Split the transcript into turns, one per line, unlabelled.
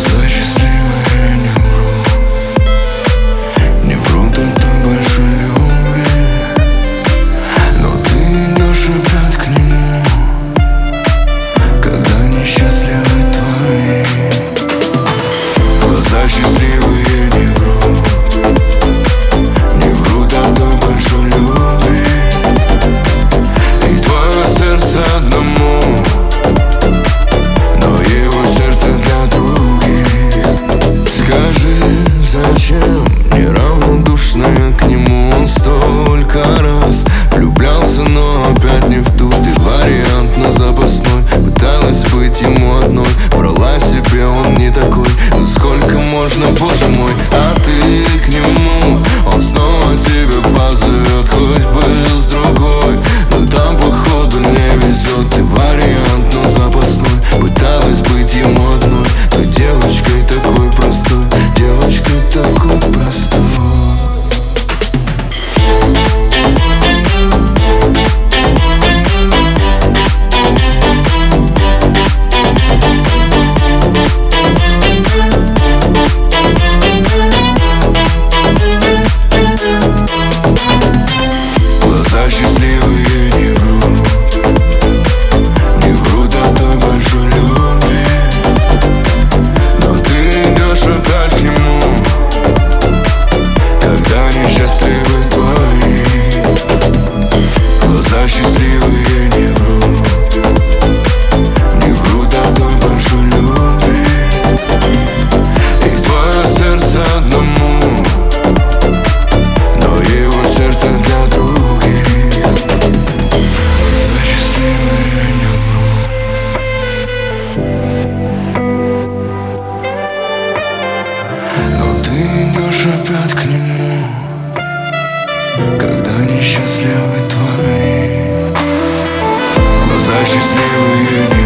Глаза столько счастливы твои. Глаза счастливые